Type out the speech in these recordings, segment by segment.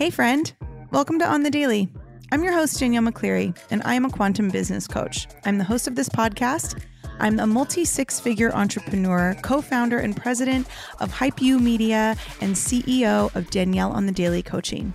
Hey, friend. Welcome to On the Daily. I'm your host, Danielle McCleary, and I am a quantum business coach. I'm the host of this podcast. I'm a multi six figure entrepreneur, co founder and president of Hype U Media, and CEO of Danielle on the Daily Coaching.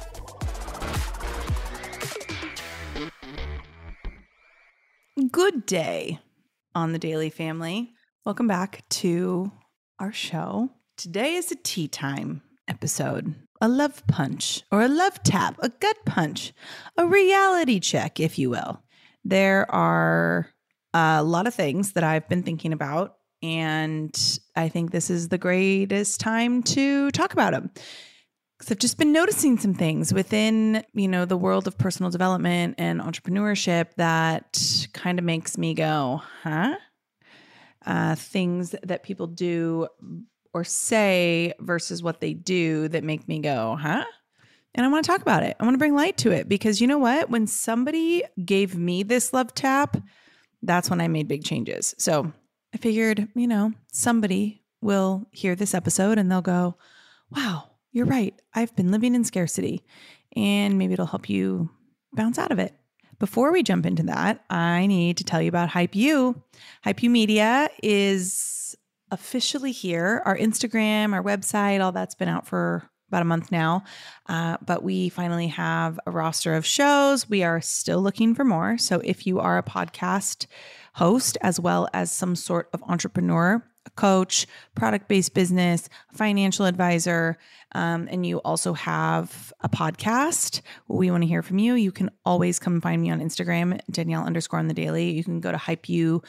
Good day on the Daily Family. Welcome back to our show. Today is a tea time episode, a love punch or a love tap, a gut punch, a reality check, if you will. There are a lot of things that I've been thinking about, and I think this is the greatest time to talk about them. Because I've just been noticing some things within, you know, the world of personal development and entrepreneurship that kind of makes me go, huh? Uh, things that people do or say versus what they do that make me go, huh? And I want to talk about it. I want to bring light to it because you know what? When somebody gave me this love tap, that's when I made big changes. So I figured, you know, somebody will hear this episode and they'll go, wow, you're right. I've been living in scarcity. And maybe it'll help you bounce out of it. Before we jump into that, I need to tell you about Hype U. Hype U Media is officially here. Our Instagram, our website, all that's been out for about a month now. Uh, but we finally have a roster of shows. We are still looking for more. So if you are a podcast host as well as some sort of entrepreneur, a coach, product based business, financial advisor, um, and you also have a podcast, we want to hear from you. You can always come find me on Instagram, Danielle underscore on the daily. You can go to hype u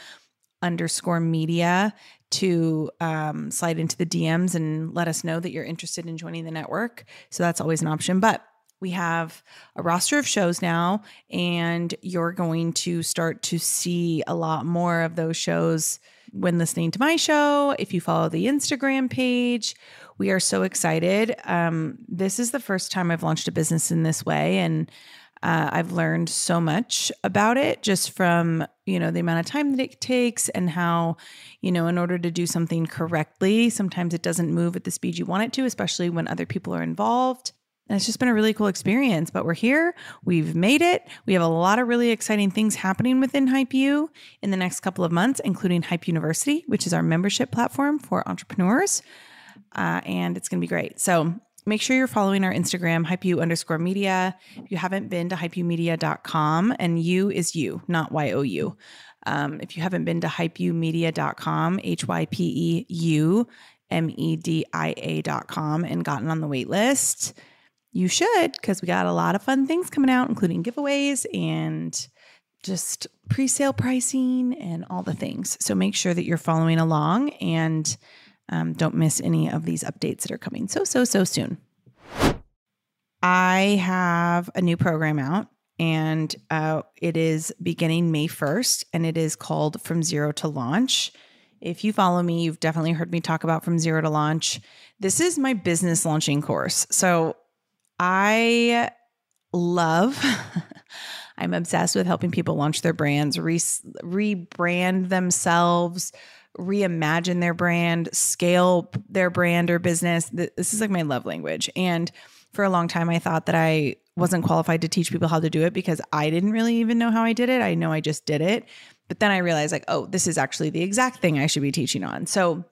underscore media to um, slide into the DMs and let us know that you're interested in joining the network. So that's always an option. But we have a roster of shows now, and you're going to start to see a lot more of those shows when listening to my show. If you follow the Instagram page, we are so excited. Um, this is the first time I've launched a business in this way, and uh, I've learned so much about it just from, you know, the amount of time that it takes and how, you know, in order to do something correctly, sometimes it doesn't move at the speed you want it to, especially when other people are involved. And it's just been a really cool experience. But we're here, we've made it. We have a lot of really exciting things happening within Hype U in the next couple of months, including Hype University, which is our membership platform for entrepreneurs. Uh, and it's going to be great. So make sure you're following our Instagram, hypeu underscore media. If you haven't been to hypeumedia.com, and you is you, not Y O U. Um, if you haven't been to hypeumedia.com, H Y P E U M E D I A.com, and gotten on the wait list, you should, because we got a lot of fun things coming out, including giveaways and just pre sale pricing and all the things. So make sure that you're following along and um, don't miss any of these updates that are coming so, so, so soon. I have a new program out and uh, it is beginning May 1st and it is called From Zero to Launch. If you follow me, you've definitely heard me talk about From Zero to Launch. This is my business launching course. So I love, I'm obsessed with helping people launch their brands, re- rebrand themselves, reimagine their brand, scale their brand or business. This is like my love language. And for a long time, I thought that I wasn't qualified to teach people how to do it because I didn't really even know how I did it. I know I just did it. But then I realized, like, oh, this is actually the exact thing I should be teaching on. So,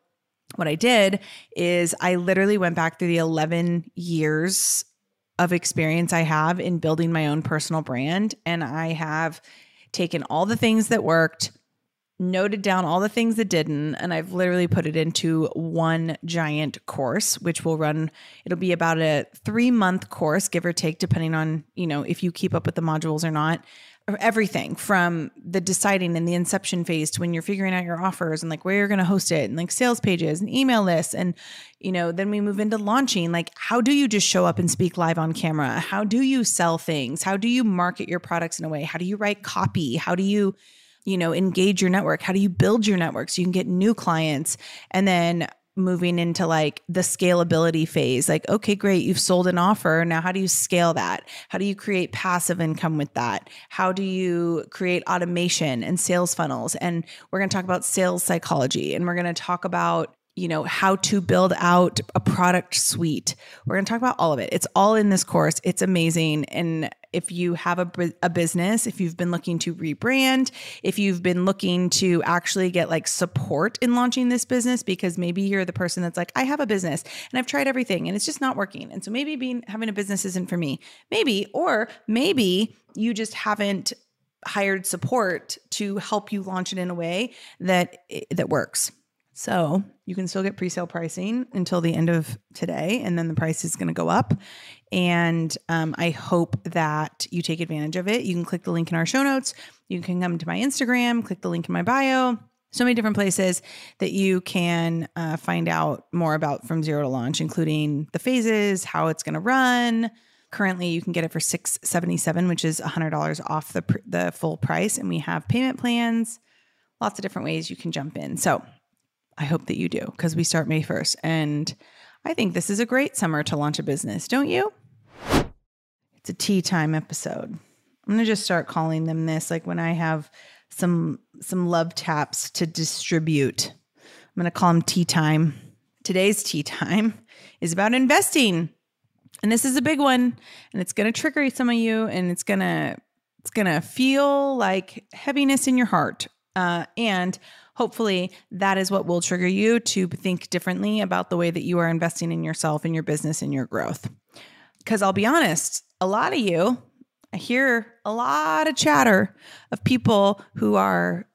what I did is I literally went back through the 11 years of experience I have in building my own personal brand. And I have taken all the things that worked, noted down all the things that didn't, and I've literally put it into one giant course, which will run, it'll be about a three month course, give or take, depending on, you know, if you keep up with the modules or not everything from the deciding and the inception phase to when you're figuring out your offers and like where you're going to host it and like sales pages and email lists. And you know then we move into launching. Like how do you just show up and speak live on camera? How do you sell things? How do you market your products in a way? How do you write copy? How do you you know, engage your network? How do you build your network so you can get new clients? And then moving into like the scalability phase like okay great you've sold an offer now how do you scale that? How do you create passive income with that? How do you create automation and sales funnels? And we're going to talk about sales psychology and we're going to talk about you know how to build out a product suite we're going to talk about all of it it's all in this course it's amazing and if you have a, a business, if you've been looking to rebrand, if you've been looking to actually get like support in launching this business, because maybe you're the person that's like, I have a business and I've tried everything and it's just not working. And so maybe being having a business isn't for me. Maybe, or maybe you just haven't hired support to help you launch it in a way that eh, that works. So you can still get pre-sale pricing until the end of today, and then the price is going to go up. And um, I hope that you take advantage of it. You can click the link in our show notes. You can come to my Instagram, click the link in my bio. So many different places that you can uh, find out more about from zero to launch, including the phases, how it's going to run. Currently, you can get it for six seventy seven, which is hundred dollars off the the full price, and we have payment plans. Lots of different ways you can jump in. So I hope that you do because we start May 1st. And I think this is a great summer to launch a business, don't you? It's a tea time episode. I'm gonna just start calling them this. Like when I have some some love taps to distribute, I'm gonna call them tea time. Today's tea time is about investing, and this is a big one, and it's gonna trigger some of you, and it's gonna it's gonna feel like heaviness in your heart. Uh, and hopefully that is what will trigger you to think differently about the way that you are investing in yourself and your business and your growth. Because I'll be honest, a lot of you, I hear a lot of chatter of people who are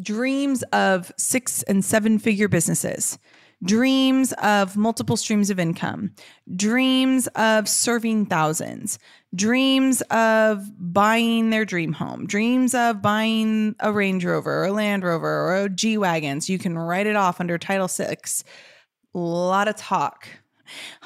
dreams of six and seven figure businesses dreams of multiple streams of income, dreams of serving thousands, dreams of buying their dream home, dreams of buying a Range Rover or a Land Rover or a G Wagon. So you can write it off under Title Six. A lot of talk.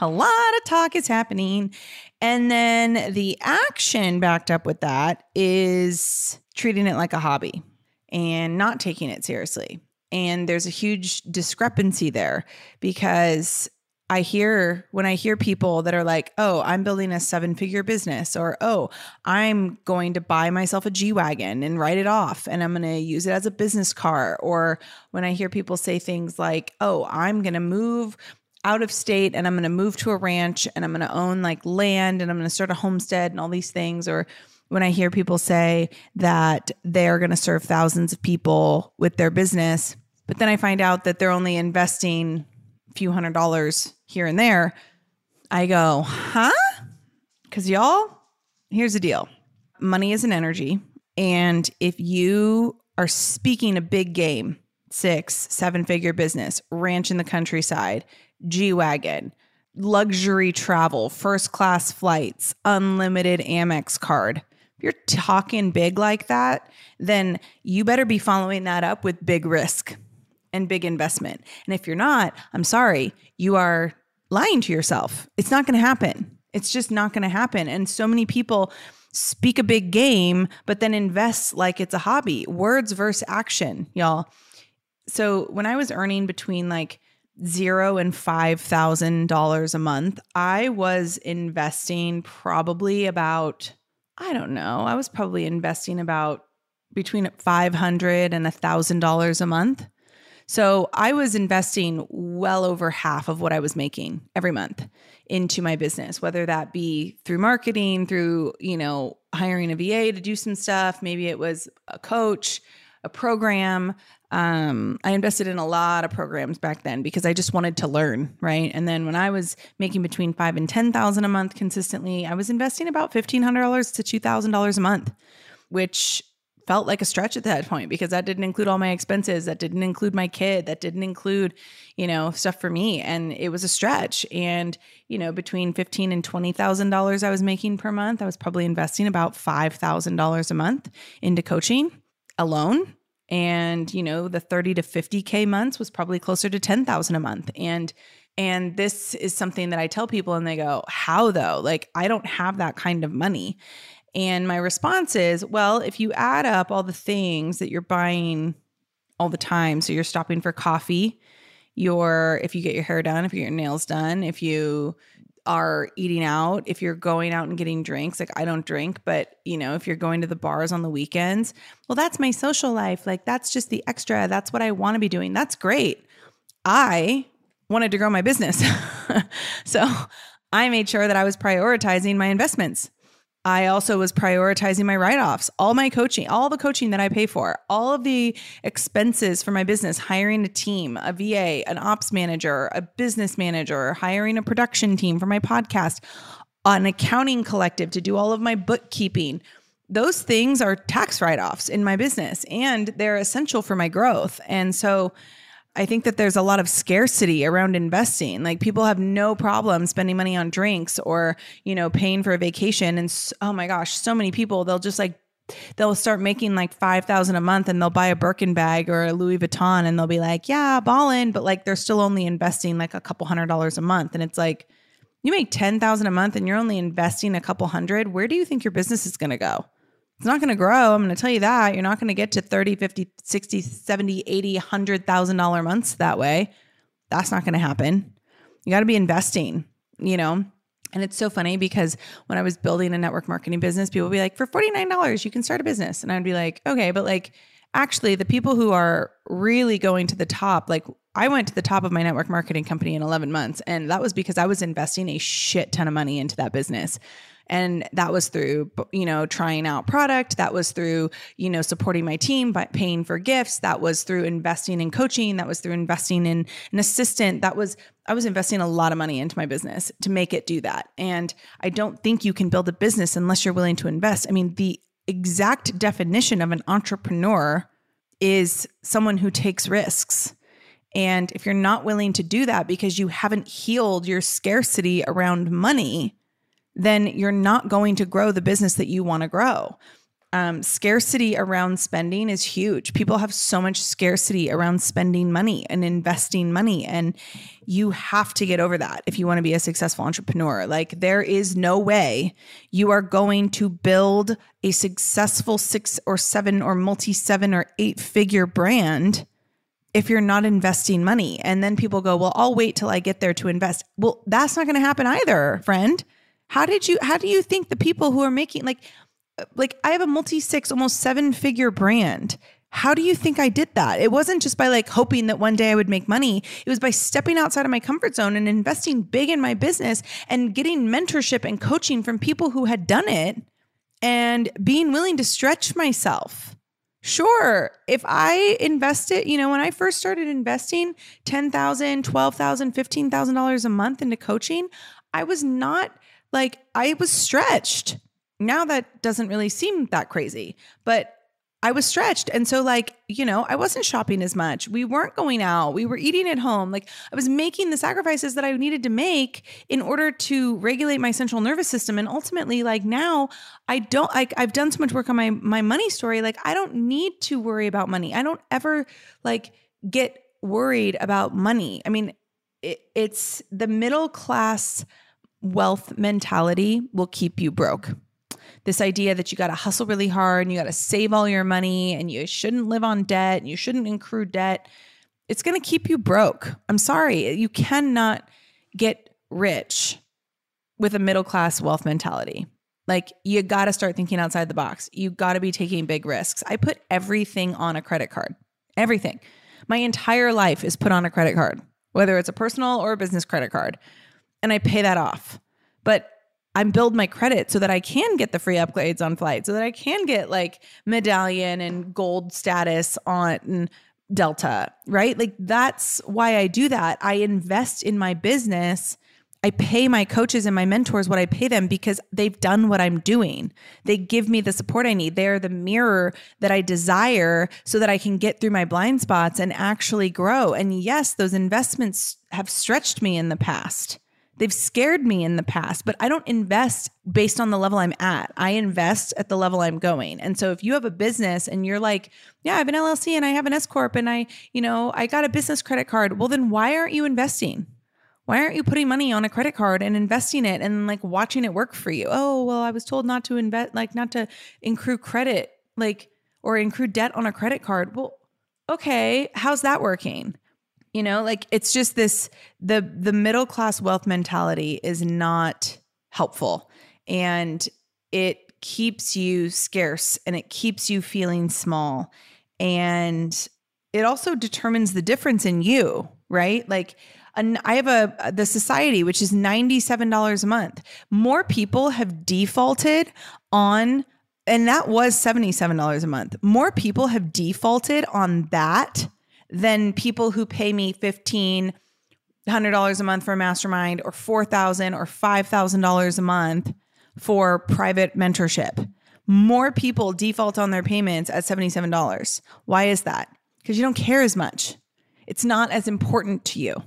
A lot of talk is happening. And then the action backed up with that is treating it like a hobby and not taking it seriously. And there's a huge discrepancy there because I hear when I hear people that are like, oh, I'm building a seven figure business, or oh, I'm going to buy myself a G Wagon and write it off and I'm going to use it as a business car. Or when I hear people say things like, oh, I'm going to move out of state and I'm going to move to a ranch and I'm going to own like land and I'm going to start a homestead and all these things. Or when I hear people say that they're going to serve thousands of people with their business, but then I find out that they're only investing a few hundred dollars here and there, I go, huh? Because y'all, here's the deal money is an energy. And if you are speaking a big game, six, seven figure business, ranch in the countryside, G Wagon, luxury travel, first class flights, unlimited Amex card. If you're talking big like that, then you better be following that up with big risk and big investment. And if you're not, I'm sorry, you are lying to yourself. It's not going to happen. It's just not going to happen. And so many people speak a big game, but then invest like it's a hobby. Words versus action, y'all. So when I was earning between like zero and five thousand dollars a month, I was investing probably about I don't know. I was probably investing about between five hundred and a thousand dollars a month. So I was investing well over half of what I was making every month into my business, whether that be through marketing, through, you know, hiring a VA to do some stuff. Maybe it was a coach, a program. Um, I invested in a lot of programs back then because I just wanted to learn, right? And then when I was making between five and ten thousand a month consistently, I was investing about fifteen hundred dollars to two thousand dollars a month, which felt like a stretch at that point because that didn't include all my expenses. That didn't include my kid. That didn't include you know stuff for me. And it was a stretch. And you know between 15 and 20 thousand dollars i was making per month i was probably investing about five thousand dollars a month into coaching alone and you know the 30 to 50k months was probably closer to 10,000 a month and and this is something that I tell people and they go, "How though? Like I don't have that kind of money." And my response is, well, if you add up all the things that you're buying all the time, so you're stopping for coffee, you're if you get your hair done, if you get your nails done, if you are eating out, if you're going out and getting drinks, like I don't drink, but you know, if you're going to the bars on the weekends, well, that's my social life. Like that's just the extra. That's what I want to be doing. That's great. I wanted to grow my business. so I made sure that I was prioritizing my investments. I also was prioritizing my write offs, all my coaching, all the coaching that I pay for, all of the expenses for my business, hiring a team, a VA, an ops manager, a business manager, hiring a production team for my podcast, an accounting collective to do all of my bookkeeping. Those things are tax write offs in my business and they're essential for my growth. And so, I think that there's a lot of scarcity around investing. Like people have no problem spending money on drinks or, you know, paying for a vacation. And oh my gosh, so many people, they'll just like, they'll start making like 5000 a month and they'll buy a Birkin bag or a Louis Vuitton and they'll be like, yeah, ballin'. But like they're still only investing like a couple hundred dollars a month. And it's like, you make 10,000 a month and you're only investing a couple hundred. Where do you think your business is going to go? It's not going to grow. I'm going to tell you that. You're not going to get to 30, 50, 60, 70, 80, 100,000 dollar months that way. That's not going to happen. You got to be investing, you know. And it's so funny because when I was building a network marketing business, people would be like, for $49, you can start a business. And I'd be like, okay, but like actually the people who are really going to the top, like I went to the top of my network marketing company in 11 months. And that was because I was investing a shit ton of money into that business. And that was through, you know, trying out product. That was through, you know, supporting my team by paying for gifts. That was through investing in coaching. That was through investing in an assistant. That was, I was investing a lot of money into my business to make it do that. And I don't think you can build a business unless you're willing to invest. I mean, the exact definition of an entrepreneur is someone who takes risks. And if you're not willing to do that because you haven't healed your scarcity around money, then you're not going to grow the business that you want to grow. Um, scarcity around spending is huge. People have so much scarcity around spending money and investing money. And you have to get over that if you want to be a successful entrepreneur. Like, there is no way you are going to build a successful six or seven or multi seven or eight figure brand if you're not investing money. And then people go, Well, I'll wait till I get there to invest. Well, that's not going to happen either, friend. How did you how do you think the people who are making like like I have a multi six almost seven figure brand. How do you think I did that? It wasn't just by like hoping that one day I would make money. It was by stepping outside of my comfort zone and investing big in my business and getting mentorship and coaching from people who had done it and being willing to stretch myself. Sure, if I invested, you know, when I first started investing $10,000, $12,000, $15,000 a month into coaching, I was not like I was stretched. Now that doesn't really seem that crazy, but I was stretched. And so, like, you know, I wasn't shopping as much. We weren't going out. We were eating at home. Like, I was making the sacrifices that I needed to make in order to regulate my central nervous system. And ultimately, like, now I don't, like, I've done so much work on my, my money story. Like, I don't need to worry about money. I don't ever, like, get worried about money. I mean, it, it's the middle class wealth mentality will keep you broke. This idea that you got to hustle really hard and you got to save all your money and you shouldn't live on debt and you shouldn't accrue debt, it's going to keep you broke. I'm sorry. You cannot get rich with a middle class wealth mentality. Like you got to start thinking outside the box. You got to be taking big risks. I put everything on a credit card. Everything. My entire life is put on a credit card, whether it's a personal or a business credit card and I pay that off. But I build my credit so that I can get the free upgrades on flights, so that I can get like medallion and gold status on Delta, right? Like that's why I do that. I invest in my business I pay my coaches and my mentors what I pay them because they've done what I'm doing. They give me the support I need. They're the mirror that I desire so that I can get through my blind spots and actually grow. And yes, those investments have stretched me in the past. They've scared me in the past, but I don't invest based on the level I'm at. I invest at the level I'm going. And so if you have a business and you're like, yeah, I have an LLC and I have an S corp and I, you know, I got a business credit card, well then why aren't you investing? why aren't you putting money on a credit card and investing it and like watching it work for you? Oh, well, I was told not to invest, like not to accrue credit, like, or accrue debt on a credit card. Well, okay, how's that working? You know, like it's just this the the middle class wealth mentality is not helpful and it keeps you scarce and it keeps you feeling small and it also determines the difference in you, right? Like an, I have a the society which is $97 a month. More people have defaulted on and that was $77 a month. More people have defaulted on that than people who pay me 15 hundred dollars a month for a mastermind or four thousand or five thousand dollars a month for private mentorship. More people default on their payments at $77. Why is that? Because you don't care as much. It's not as important to you.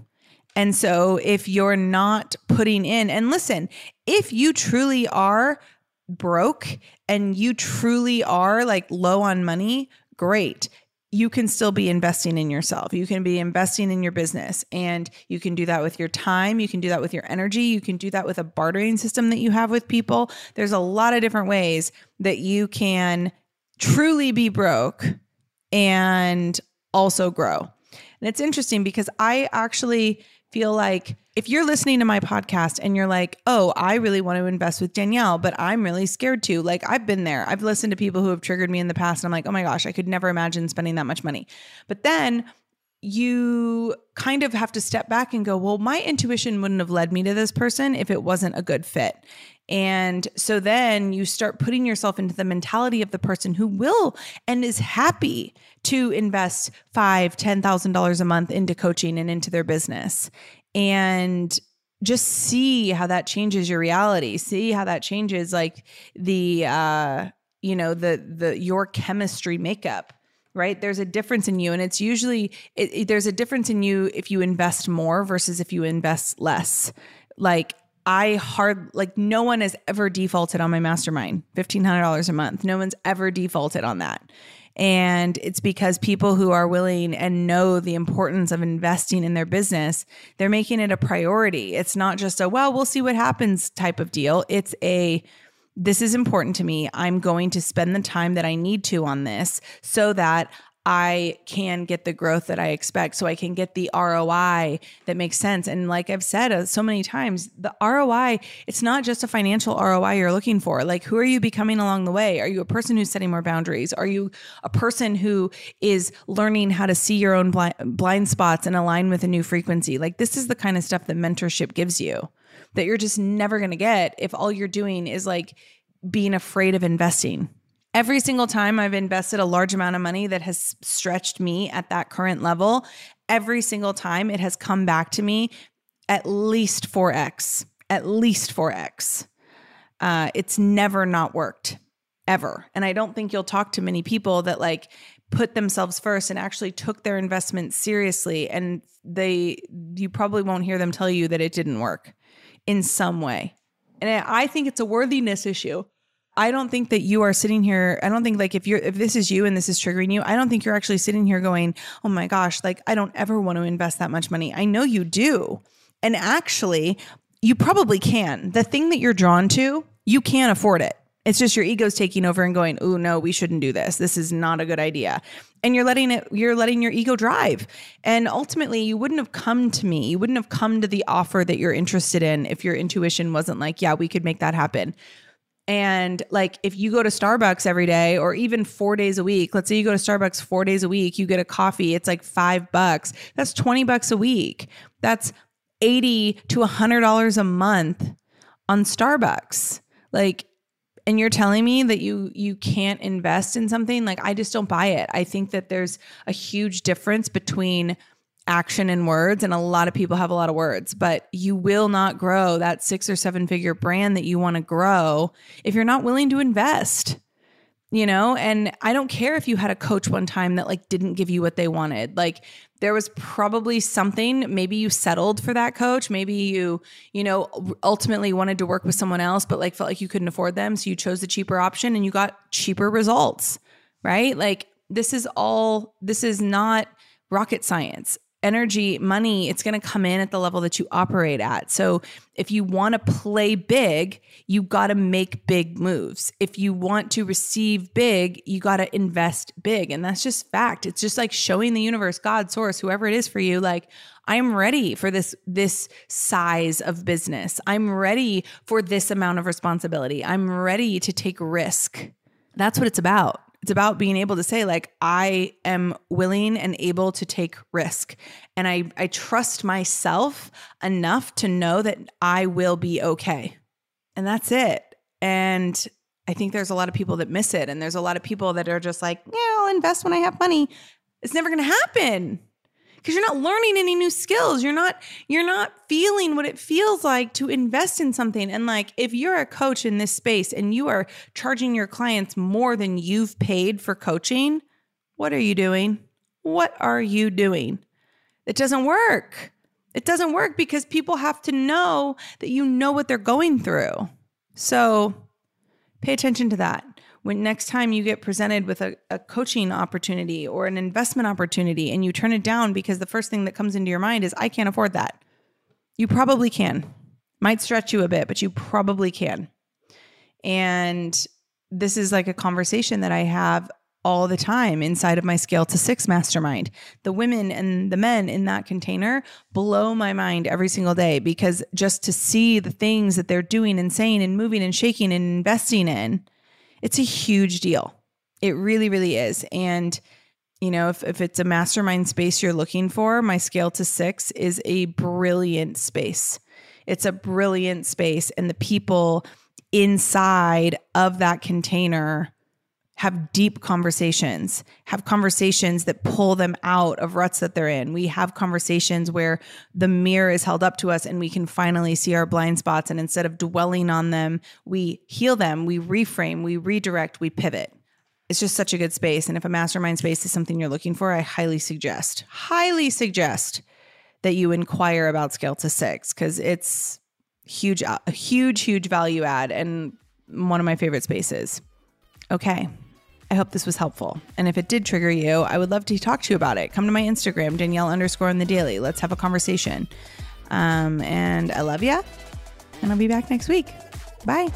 And so if you're not putting in, and listen, if you truly are broke and you truly are like low on money, great. You can still be investing in yourself. You can be investing in your business and you can do that with your time. You can do that with your energy. You can do that with a bartering system that you have with people. There's a lot of different ways that you can truly be broke and also grow. And it's interesting because I actually feel like if you're listening to my podcast and you're like, oh, I really want to invest with Danielle, but I'm really scared to, like, I've been there. I've listened to people who have triggered me in the past, and I'm like, oh my gosh, I could never imagine spending that much money. But then you kind of have to step back and go, well, my intuition wouldn't have led me to this person if it wasn't a good fit. And so then you start putting yourself into the mentality of the person who will and is happy to invest five, ten thousand dollars a month into coaching and into their business. And just see how that changes your reality. See how that changes like the uh, you know, the the your chemistry makeup right there's a difference in you and it's usually it, it, there's a difference in you if you invest more versus if you invest less like I hard like no one has ever defaulted on my mastermind, $1500 a month. No one's ever defaulted on that. And it's because people who are willing and know the importance of investing in their business, they're making it a priority. It's not just a, well, we'll see what happens type of deal. It's a, this is important to me. I'm going to spend the time that I need to on this so that I can get the growth that I expect. So I can get the ROI that makes sense. And like I've said uh, so many times, the ROI, it's not just a financial ROI you're looking for. Like, who are you becoming along the way? Are you a person who's setting more boundaries? Are you a person who is learning how to see your own blind, blind spots and align with a new frequency? Like, this is the kind of stuff that mentorship gives you that you're just never going to get if all you're doing is like being afraid of investing Every single time I've invested a large amount of money that has stretched me at that current level, every single time it has come back to me at least 4x, at least 4x. Uh, it's never not worked ever. And I don't think you'll talk to many people that like put themselves first and actually took their investment seriously. And they, you probably won't hear them tell you that it didn't work in some way. And I think it's a worthiness issue. I don't think that you are sitting here. I don't think like if you're if this is you and this is triggering you, I don't think you're actually sitting here going, "Oh my gosh, like I don't ever want to invest that much money." I know you do. And actually, you probably can. The thing that you're drawn to, you can afford it. It's just your ego's taking over and going, "Oh no, we shouldn't do this. This is not a good idea." And you're letting it you're letting your ego drive. And ultimately, you wouldn't have come to me. You wouldn't have come to the offer that you're interested in if your intuition wasn't like, "Yeah, we could make that happen." And like if you go to Starbucks every day or even four days a week, let's say you go to Starbucks four days a week, you get a coffee, it's like five bucks. That's 20 bucks a week. That's 80 to a hundred dollars a month on Starbucks. Like, and you're telling me that you you can't invest in something like I just don't buy it. I think that there's a huge difference between action and words, and a lot of people have a lot of words, but you will not grow that six or seven figure brand that you want to grow if you're not willing to invest. You know, and I don't care if you had a coach one time that like didn't give you what they wanted. Like there was probably something, maybe you settled for that coach, maybe you, you know, ultimately wanted to work with someone else but like felt like you couldn't afford them, so you chose the cheaper option and you got cheaper results, right? Like this is all this is not rocket science energy, money, it's going to come in at the level that you operate at. So if you want to play big, you got to make big moves. If you want to receive big, you got to invest big. And that's just fact. It's just like showing the universe, God, source, whoever it is for you, like I'm ready for this this size of business. I'm ready for this amount of responsibility. I'm ready to take risk. That's what it's about. It's about being able to say, like, I am willing and able to take risk. And I, I trust myself enough to know that I will be okay. And that's it. And I think there's a lot of people that miss it. And there's a lot of people that are just like, yeah, I'll invest when I have money. It's never going to happen because you're not learning any new skills. You're not you're not feeling what it feels like to invest in something. And like if you're a coach in this space and you are charging your clients more than you've paid for coaching what are you doing? What are you doing? It doesn't work. It doesn't work because people have to know that you know what they're going through. So pay attention to that when next time you get presented with a, a coaching opportunity or an investment opportunity and you turn it down because the first thing that comes into your mind is, I can't afford that. You probably can. Might stretch you a bit, but you probably can. And this is like a conversation that I have all the time inside of my scale to six mastermind. The women and the men in that container blow my mind every single day because just to see the things that they're doing and saying and moving and shaking and investing in it's a huge deal. It really, really is. And, you know, if, if it's a mastermind space you're looking for, my scale to six is a brilliant space. It's a brilliant space. And the people inside of that container have deep conversations, have conversations that pull them out of ruts that they're in. We have conversations where the mirror is held up to us and we can finally see our blind spots. And instead of dwelling on them, we heal them, we reframe, we redirect, we pivot. It's just such a good space. And if a mastermind space is something you're looking for, I highly suggest, highly suggest that you inquire about Scale to Six because it's huge, a huge, huge value add and one of my favorite spaces. Okay. I hope this was helpful. And if it did trigger you, I would love to talk to you about it. Come to my Instagram, Danielle underscore in the daily. Let's have a conversation. Um, and I love you. And I'll be back next week. Bye.